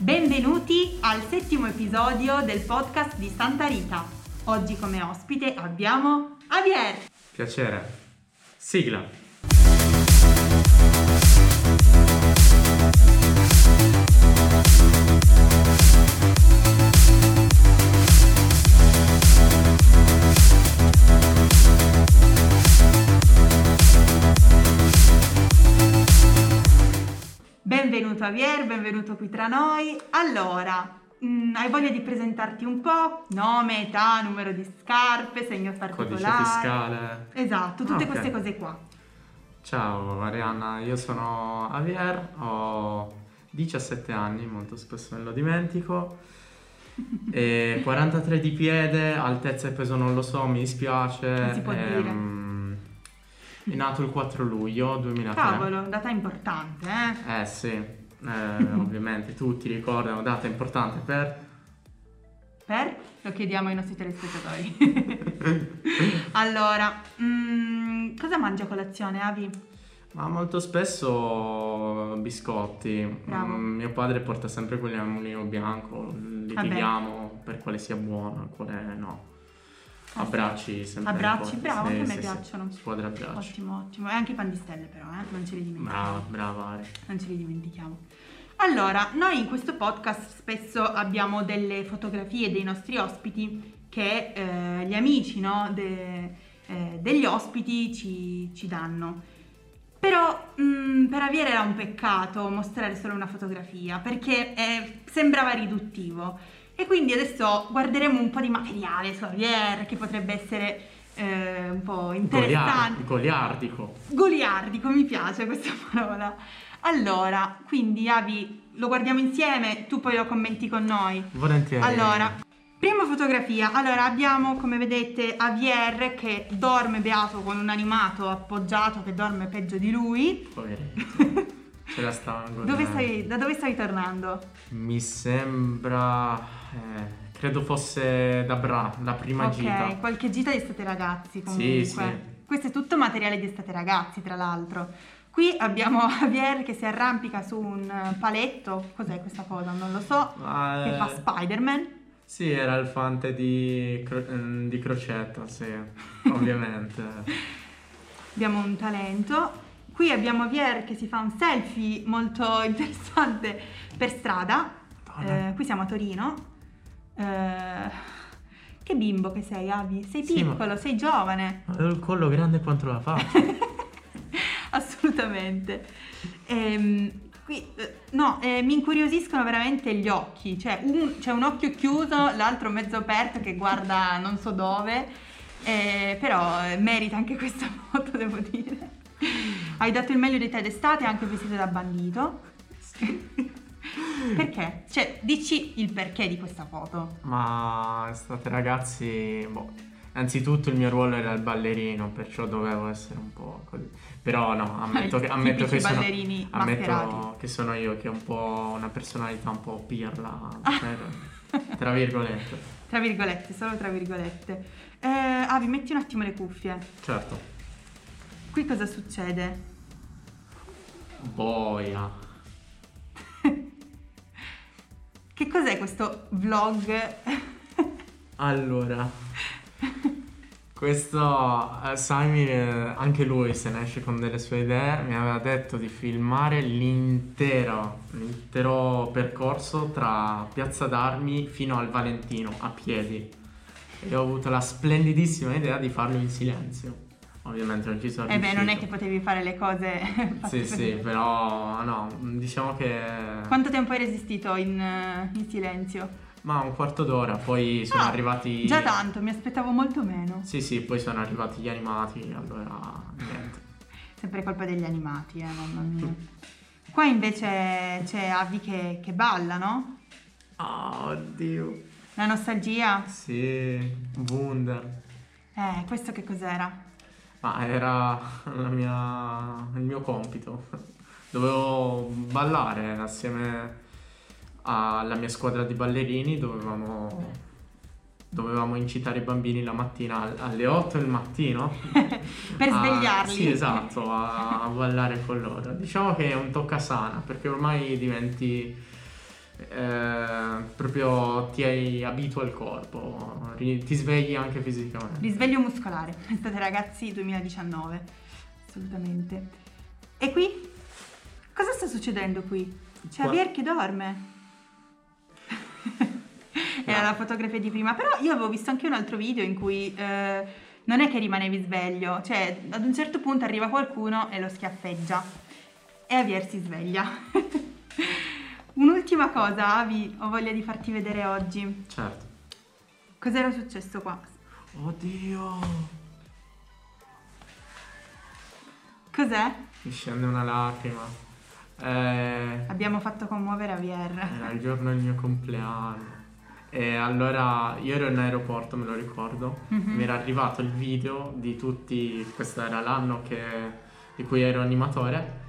Benvenuti al settimo episodio del podcast di Santa Rita. Oggi come ospite abbiamo Javier. Piacere. Sigla. Benvenuto Javier, benvenuto qui tra noi. Allora, mh, hai voglia di presentarti un po'? Nome, età, numero di scarpe, segno particolare. Codice fiscale. Esatto, tutte Ah, ok. queste cose qua. Ciao Arianna, io sono Javier, ho 17 anni, molto spesso me lo dimentico. E 43 di piede, altezza e peso non lo so, mi dispiace. Non si può Ehm, È nato il 4 luglio 2003. Cavolo, data importante, eh? Eh sì, eh, ovviamente tutti ricordano, data importante per... Per? Lo chiediamo ai nostri telespettatori. allora, mh, cosa mangi a colazione, Avi? Ma molto spesso biscotti. Mm, mio padre porta sempre quelli al mulino bianco, litighiamo per quale sia buono e quale no. Abbracci sempre. Abbracci, bravo, Sì, anche a me sì, sì. piacciono. Squadra abbracci. Ottimo, ottimo. E anche i pan di stelle però, eh? Non ce li dimentichiamo. Brava, brava. Ale. Non ce li dimentichiamo. Allora, noi in questo podcast spesso abbiamo delle fotografie dei nostri ospiti che eh, gli amici no, de- eh, degli ospiti ci, ci danno. Però mh, per Aviere era un peccato mostrare solo una fotografia perché eh, sembrava riduttivo. E quindi adesso guarderemo un po' di materiale su Avier che potrebbe essere eh, un po' interessante. Goliar- goliardico. Goliardico, mi piace questa parola. Allora, quindi Avi, lo guardiamo insieme, tu poi lo commenti con noi. Volentieri. Allora, prima fotografia. Allora, abbiamo come vedete Javier che dorme beato con un animato appoggiato che dorme peggio di lui. Poveretto. Ce la sta Dove stai, da dove stai tornando? Mi sembra... eh, credo fosse da Bra, la prima ok, gita. qualche gita di estate ragazzi comunque. Sì, sì. Questo è tutto materiale di estate ragazzi, tra l'altro. Qui abbiamo Javier che si arrampica su un eh, paletto. Cos'è questa cosa? Non lo so. Ah, Che eh, fa Spider-Man. Sì, era il fante di, Cro- ehm, di Crocetta, sì, ovviamente. Abbiamo un talento. Qui abbiamo Javier che si fa un selfie molto interessante per strada. Eh, qui siamo a Torino. Eh, che bimbo che sei, Avi. Sei Sì, ma- piccolo, sei giovane. Avevo il collo grande quanto la faccia. Assolutamente. Ehm, qui, eh, no, eh, mi incuriosiscono veramente gli occhi. Cioè, un, c'è un occhio chiuso, l'altro mezzo aperto che guarda non so dove. Eh, però eh, merita anche questa foto, devo dire. Hai dato il meglio di te d'estate, anche vestito da bandito. perché? Cioè, dici il perché di questa foto. Ma estate ragazzi, boh, innanzitutto il mio ruolo era il ballerino, perciò dovevo essere un po' così. Però no, ammetto che, ammetto che sono... Ammetto che sono io che ho un po' una personalità un po' pirla, Ah. per- tra virgolette. Tra virgolette, solo tra virgolette. Eh, Avi, metti un attimo le cuffie. Certo. Qui cosa succede? Boia. Che cos'è questo vlog? Allora, questo eh, Simon, eh, anche lui se ne esce con delle sue idee, mi aveva detto di filmare l'intero, l'intero percorso tra Piazza d'Armi fino al Valentino a piedi. E ho avuto la splendidissima idea di farlo in silenzio. Ovviamente non ci sono Eh beh, non è che riuscito. potevi fare le cose Sì, per- sì, però no, diciamo che... Quanto tempo hai resistito in, eh, in silenzio? Ma un quarto d'ora, poi sono Ah, arrivati... Già tanto, mi aspettavo molto meno. Sì, sì, poi sono arrivati gli animati, allora niente. Sempre colpa degli animati, eh, mamma mia. Qua invece c'è Avi che, che balla, no? Oh, oddio. La nostalgia? Sì, Wunder. Eh, questo che cos'era? Ma era la mia... il mio compito. Dovevo ballare assieme alla mia squadra di ballerini, dovevamo... Dovevamo incitare i bambini la mattina al- alle 8 del mattino per a- svegliarli. Sì, esatto, a, a ballare con loro. Diciamo che è un toccasana perché ormai diventi eh, proprio ti abitua al corpo, ti svegli anche fisicamente. Risveglio muscolare, estate ragazzi 2019, assolutamente. E qui? Cosa sta succedendo qui? C'è Qua- Javier che dorme. Era No. la fotografia di prima, però io avevo visto anche un altro video in cui eh, non è che rimanevi sveglio, cioè ad un certo punto arriva qualcuno e lo schiaffeggia e Javier si sveglia. Un'ultima cosa, Avi, ho voglia di farti vedere oggi. Certo. Cos'era successo qua? Oddio. Cos'è? Mi scende una lacrima. Eh, Abbiamo fatto commuovere Javier. era il giorno del mio compleanno. E allora io ero in aeroporto, me lo ricordo. Mhm. Mi era arrivato il video di tutti. Questo era l'anno che- di cui ero animatore.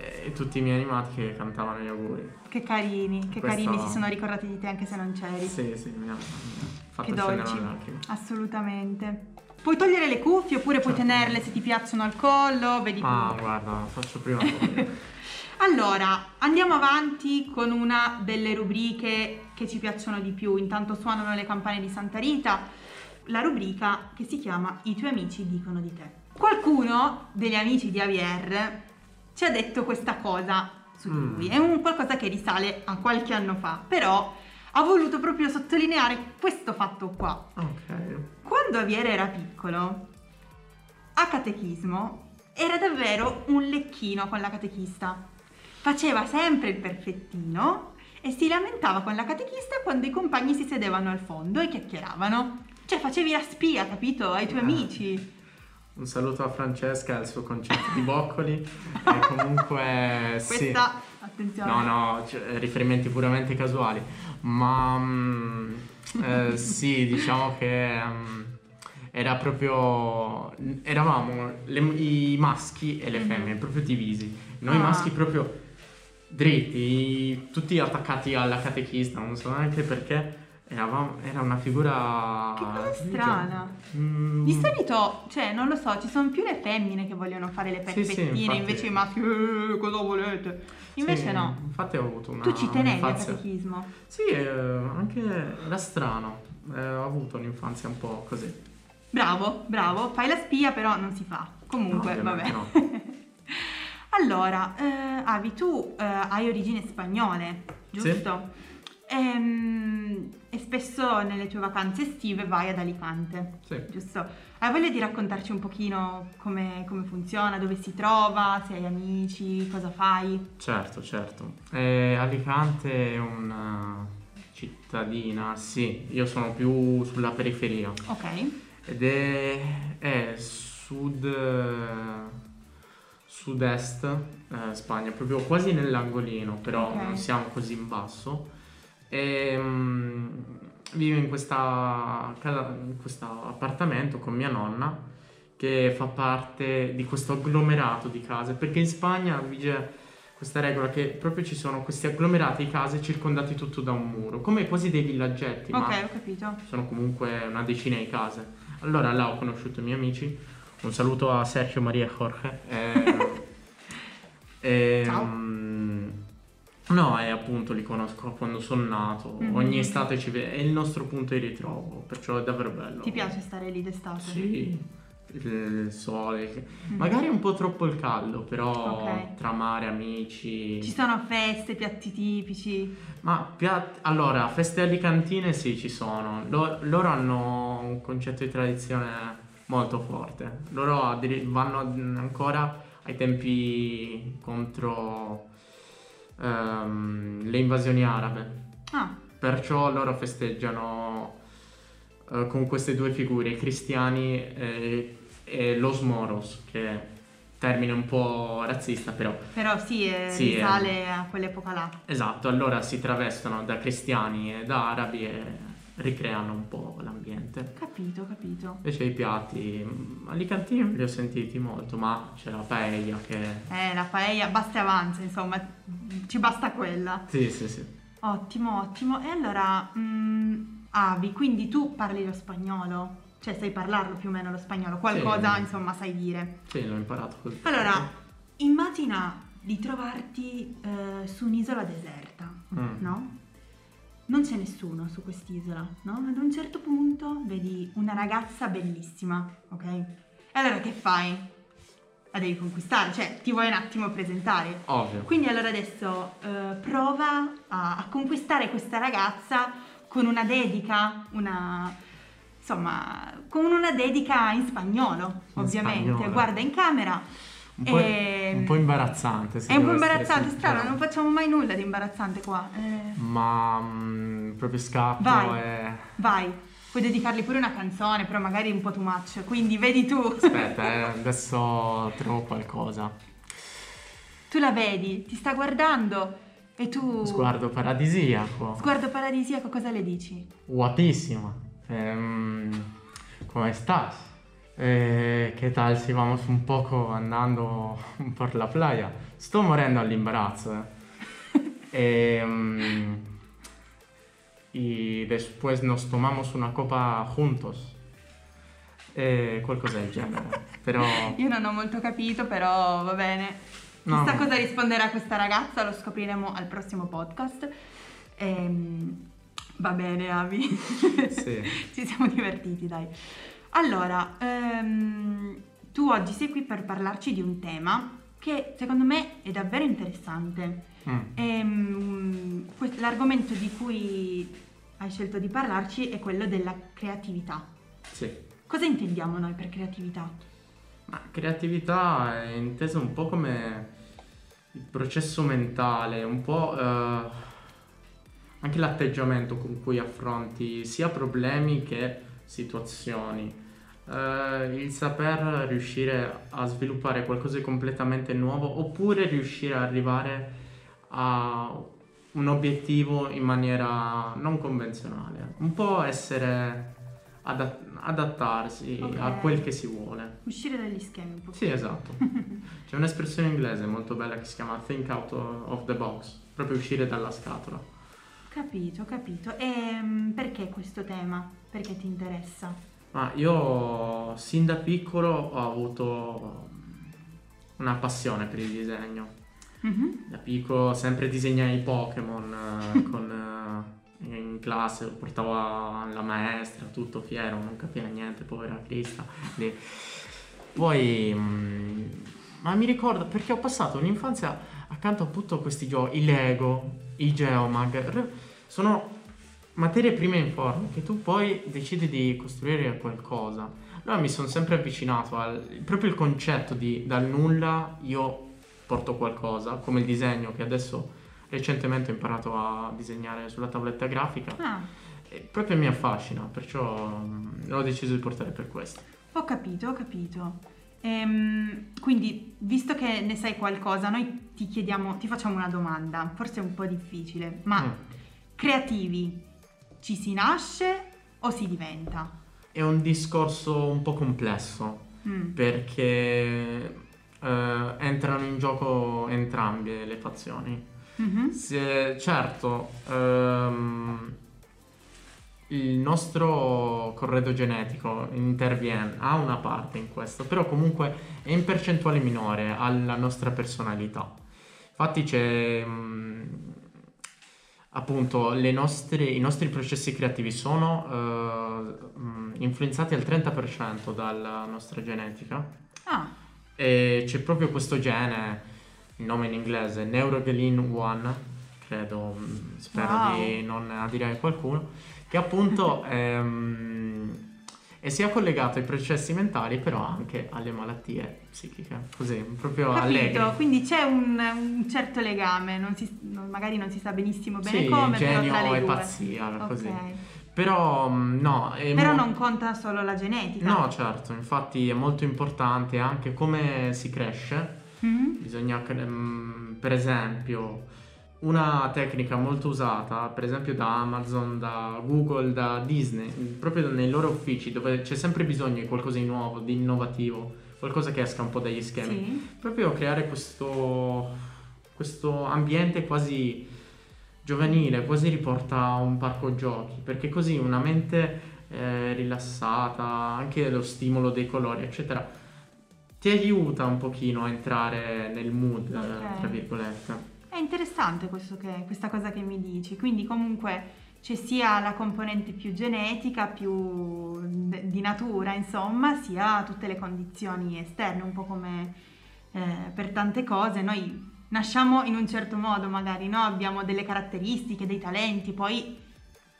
E tutti i miei animati che cantavano gli auguri. Che carini, che Questo- carini si sono ricordati di te anche se non c'eri. Sì, sì, mi ha, mi ha fatto Che dolci. Assolutamente. Puoi togliere le cuffie oppure puoi Certo. tenerle se ti piacciono al collo, vedi Ah, tu. guarda, faccio prima. Allora, andiamo avanti con una delle rubriche che ci piacciono di più. Intanto suonano le campane di Santa Rita, la rubrica che si chiama I tuoi amici dicono di te. Qualcuno degli amici di Javier ci ha detto questa cosa su di Mm. lui. È un qualcosa che risale a qualche anno fa, però ha voluto proprio sottolineare questo fatto qua. ok. Quando Javier era piccolo, a catechismo era davvero un lecchino con la catechista. Faceva sempre il perfettino e si lamentava con la catechista quando i compagni si sedevano al fondo e chiacchieravano. Cioè facevi la spia, capito? Ai tuoi Eh. amici. Un saluto a Francesca e al suo concetto di boccoli. e comunque sì. Questa, attenzione. No, no, cioè, riferimenti puramente casuali. Ma mm, eh, sì, diciamo che mm, era proprio. Eravamo le- i maschi e le Mhm. femmine proprio divisi. Noi Ah. maschi proprio dritti, tutti attaccati alla catechista, non so neanche perché. Eravamo, era una figura. Che cosa strana. Mm, Di solito, cioè, non lo so, ci sono più le femmine che vogliono fare le Sì, sì, infatti. invece i maschi, "Eh, cosa volete? Invece sì, no. Infatti ho avuto una. Tu ci tenevi al catechismo. Sì, eh, anche era strano. Eh, ho avuto un'infanzia un po' così. Bravo, bravo, fai la spia però non si fa. Comunque, No, vabbè. ovviamente allora, eh, Avi, tu eh, hai origini spagnole, giusto? Ehm, e spesso nelle tue vacanze estive vai ad Alicante, Sì. giusto? Hai voglia di raccontarci un pochino come, come funziona, dove si trova, se hai amici, cosa fai? Certo, certo. Eh, Alicante è una cittadina, sì, io sono più sulla periferia Ok, ed è, è sud, sud-est eh, Spagna, proprio quasi nell'angolino, però Ok. non siamo così in basso. E, mm, vivo in questa in questo appartamento con mia nonna che fa parte di questo agglomerato di case, perché in Spagna vige questa regola che proprio ci sono questi agglomerati di case circondati tutto da un muro, come quasi dei villaggetti, ma ok, ho capito. sono comunque una decina di case. Allora là ho conosciuto i miei amici. Un saluto a Sergio, Maria Jorge. E, Ciao. No, e appunto li conosco quando sono nato. Mhm. Ogni estate ci ve- è il nostro punto di ritrovo, perciò è davvero bello. Ti piace stare lì d'estate? Sì, il sole. che- Mm. Magari un po' troppo il caldo, però Ok. tra mare, amici. Ci sono feste, piatti tipici. Ma piatti... Allora, feste alicantine sì, ci sono. Lo- loro hanno un concetto di tradizione molto forte. Loro addiri- vanno ancora ai tempi contro ehm, le invasioni arabe. Ah, Perciò loro festeggiano eh, con queste due figure, i cristiani e, e los moros, che termine un po' razzista però. però sì, eh, Sì, risale a quell'epoca là. Esatto, allora si travestono da cristiani e da arabi e ricreano un po' l'ambiente. Capito, capito. Invece i piatti, mm, alicantini non li ho sentiti molto, ma c'è la paella che... Eh, la paella basta e avanza, insomma, ci basta quella. Sì, sì, sì. Ottimo, ottimo. E allora, mm, Avi, quindi tu parli lo spagnolo? Cioè, sai parlarlo più o meno lo spagnolo? Qualcosa, Sì. insomma, sai dire. Sì, l'ho imparato così. Allora, immagina di trovarti eh, su un'isola deserta, Mm. no? Non c'è nessuno su quest'isola, no? Ad un certo punto vedi una ragazza bellissima, ok? E allora che fai? La devi conquistare, cioè ti vuoi un attimo presentare. Ovvio. Quindi allora adesso eh, prova a, a conquistare questa ragazza con una dedica, una insomma, con una dedica in spagnolo, In ovviamente. spagnolo. Guarda in camera. Un po', e- un po' imbarazzante. se È un po' imbarazzante, strano, non facciamo mai nulla di imbarazzante qua. Eh, Ma mm, proprio scappo Vai. e... vai, puoi dedicargli pure una canzone, però magari un po' too much, quindi vedi tu. Aspetta, eh, adesso trovo qualcosa. Tu la vedi, ti sta guardando e tu... Sguardo paradisiaco. Sguardo paradisiaco, cosa le dici? Guapísima. Em, ¿Cómo estás? Eh, ¿Qué tal si vamos un poco andando por la playa? Sto morendo all'imbarazzo. eh. Em, y después nos tomamos una copa juntos. Eh, qualcosa del genere. Però Io non ho molto capito, però va bene. No. Chissà cosa risponderà questa ragazza, lo scopriremo al prossimo podcast. Ehm, va bene, Avi. Sì. Ci siamo divertiti, dai. Allora, ehm, tu oggi sei qui per parlarci di un tema che secondo me è davvero interessante. Mm. Ehm, que- l'argomento di cui hai scelto di parlarci è quello della creatività. sì. Cosa intendiamo noi per creatività? Ma creatività è intesa un po' come il processo mentale, un po' eh, anche l'atteggiamento con cui affronti sia problemi che situazioni. Eh, il saper riuscire a sviluppare qualcosa di completamente nuovo oppure riuscire ad arrivare a un obiettivo in maniera non convenzionale. Un po' essere adat- adattarsi Ok. a quel che si vuole. Uscire dagli schemi un po'. Sì, esatto. C'è un'espressione inglese molto bella che si chiama think out of the box, proprio uscire dalla scatola. Capito, capito. E mm, perché questo tema? Perché ti interessa? Ma io sin da piccolo ho avuto una passione per il disegno. Mhm. Da piccolo sempre disegnai i Pokémon eh, con, eh, in classe, lo portavo alla maestra, tutto fiero, non capiva niente, povera Crista. Lì. Poi, mm, ma mi ricordo perché ho passato un'infanzia accanto appunto a questi giochi, i Lego, i Geomag, sono materie prime informi che tu poi decidi di costruire qualcosa. Allora mi sono sempre avvicinato al proprio il concetto di dal nulla io porto qualcosa, come il disegno che adesso recentemente ho imparato a disegnare sulla tavoletta grafica, Ah, proprio mi affascina, perciò mm, l'ho deciso di portare per questo. ho capito, ho capito. Ehm, quindi, visto che ne sai qualcosa, noi ti chiediamo, ti facciamo una domanda, forse un po' difficile, ma Mm. Creativi ci si nasce o si diventa? È un discorso un po' complesso Mm. perché eh, entrano in gioco entrambe le fazioni. Mhm. Se- certo, ehm, il nostro corredo genetico interviene, ha una parte in questo, però comunque è in percentuale minore alla nostra personalità. Infatti c'è mm, appunto le nostre- i nostri processi creativi sono eh, influenzati al 30% dalla nostra genetica. Ah, E c'è proprio questo gene, il nome in inglese, Neurogelin 1, credo, spero Wow. di non adirare qualcuno, che appunto ehm, è sia collegato ai processi mentali, però anche alle malattie psichiche, così, proprio capito, allegri. quindi c'è un, un certo legame, non si- non- magari non si sa benissimo bene Sì, come, però genio tra le e due. pazzia, così. Ok. Però mh, no, Però mo- non conta solo la genetica. No, certo, infatti è molto importante anche come si cresce. Mhm. Bisogna, mm, per esempio, una tecnica molto usata, per esempio da Amazon, da Google, da Disney, proprio nei loro uffici dove c'è sempre bisogno di qualcosa di nuovo, di innovativo, qualcosa che esca un po' dagli schemi. Sì. Proprio creare questo, questo ambiente quasi giovanile, quasi riporta a un parco giochi, perché così una mente eh, rilassata, anche lo stimolo dei colori, eccetera, ti aiuta un pochino a entrare nel mood, eh, Ok. tra virgolette. Interessante che- questa cosa che mi dici, quindi comunque c'è sia la componente più genetica, più di natura, insomma, sia tutte le condizioni esterne, un po' come eh, per tante cose. Noi nasciamo in un certo modo, magari, no? abbiamo delle caratteristiche, dei talenti, poi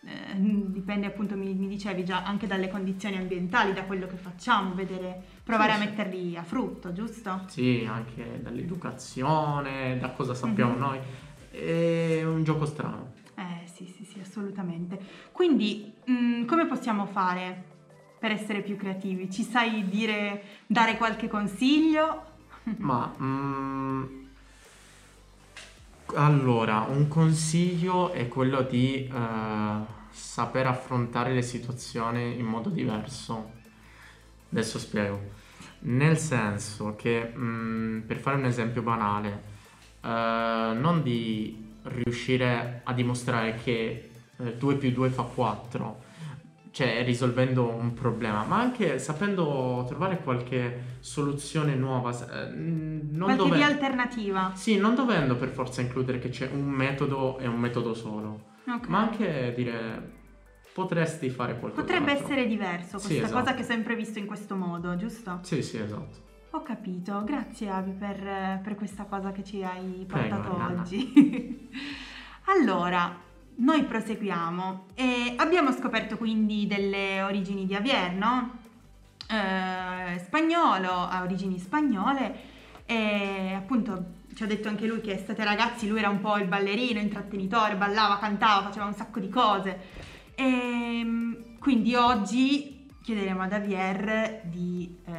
eh, dipende appunto, mi, mi, dicevi già, anche dalle condizioni ambientali, da quello che facciamo, vedere, provare sì, a metterli a frutto, giusto? Sì, anche dall'educazione, da cosa sappiamo mm-hmm. noi. È un gioco strano. Eh sì, sì, sì, assolutamente. Quindi, mh, mm, come possiamo fare per essere più creativi? Ci sai dire, dare qualche consiglio? Ma... Mm, allora, un consiglio è quello di eh, saper affrontare le situazioni in modo diverso. Adesso spiego. Nel senso che, mh, mm, per fare un esempio banale, eh, non di riuscire a dimostrare che eh, 2 più 2 fa 4, cioè risolvendo un problema, ma anche sapendo trovare qualche soluzione nuova. Eh, non qualche via alternativa. Sì, non dovendo per forza includere che c'è un metodo e un metodo solo, okay. ma anche dire potresti fare qualcosa. Potrebbe essere diverso questa sì, esatto. cosa che ho sempre visto in questo modo, giusto? Sì, sì, esatto. Ho capito, grazie Avi per, per questa cosa che ci hai portato Prego, oggi. allora, noi proseguiamo e abbiamo scoperto quindi delle origini di Avier, no? Eh, spagnolo, ha origini spagnole e appunto ci ha detto anche lui che estate ragazzi lui era un po' il ballerino, intrattenitore, ballava, cantava, faceva un sacco di cose. E ehm, quindi oggi chiederemo ad Avier di eh,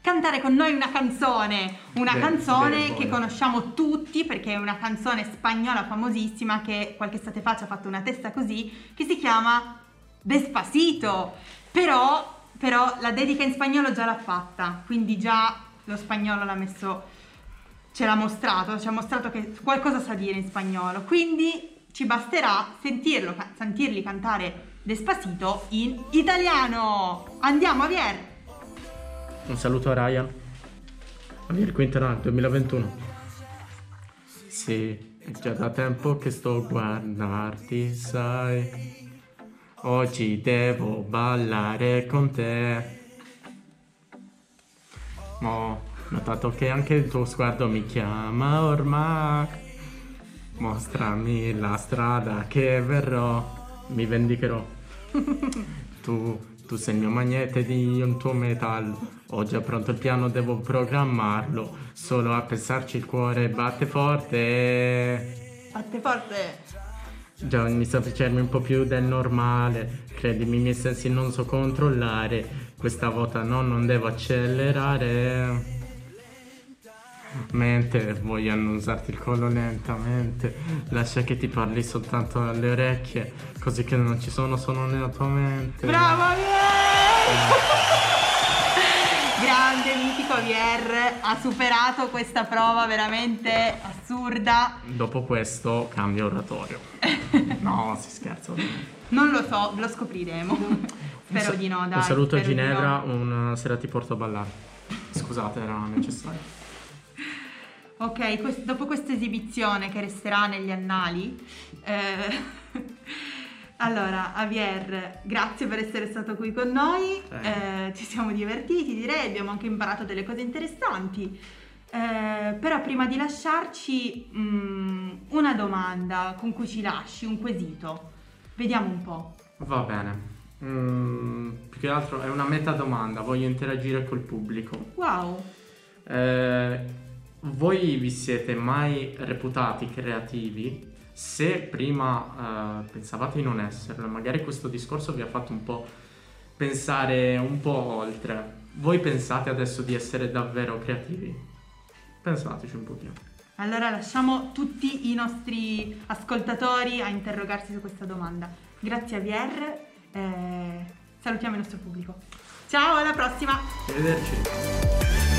cantare con noi una canzone, una bene, canzone bene, che conosciamo tutti perché è una canzone spagnola famosissima che qualche estate fa ci ha fatto una testa così, che si chiama Despacito. Però, però la dedica in spagnolo già l'ha fatta, quindi già lo spagnolo l'ha messo, ce l'ha mostrato, ci ha mostrato che qualcosa sa dire in spagnolo, quindi ci basterà sentirlo, sentirli cantare Despacito in italiano. Andiamo, Javier! Un saluto a Ryan. Amir Quinterano 2021. Sì, è già da tempo che sto a guardarti, sai. Oggi devo ballare con te. Ho notato che anche il tuo sguardo mi chiama ormai. Mostrami la strada che verrò, mi vendicherò. tu tu sei il mio magnete di un tuo metallo. Ho già pronto il piano, devo programmarlo. Solo a pensarci il cuore batte forte. Batte forte. Già mi sta facendo un po' più del normale. Credimi, i miei sensi non so controllare. Questa volta no, non devo accelerare. Mente, voglio annusarti il collo lentamente. Lascia che ti parli soltanto alle orecchie, così che non ci sono solo nella tua mente. Bravo! Grande, mitico Vier, ha superato questa prova veramente assurda. Dopo questo cambio oratorio. no, si scherza. Non lo so, lo scopriremo. Spero di no, dai. Un saluto a Ginevra, no. una sera ti porto a ballare. Scusate, era necessario. Ok, quest- dopo questa esibizione che resterà negli annali, eh, allora Javier, grazie per essere stato qui con noi, eh, ci siamo divertiti direi, abbiamo anche imparato delle cose interessanti. Eh, però prima di lasciarci mh, mm, una domanda con cui ci lasci, un quesito. Vediamo un po'. Va bene. Mm, più che altro è una meta domanda, voglio interagire col pubblico. Wow. Eh, voi vi siete mai reputati creativi? Se prima uh, pensavate di non esserlo, magari questo discorso vi ha fatto un po' pensare un po' oltre. Voi pensate adesso di essere davvero creativi? Pensateci un pochino. Allora lasciamo tutti i nostri ascoltatori a interrogarsi su questa domanda. Grazie a VR, eh, salutiamo il nostro pubblico. Ciao, alla prossima! Arrivederci!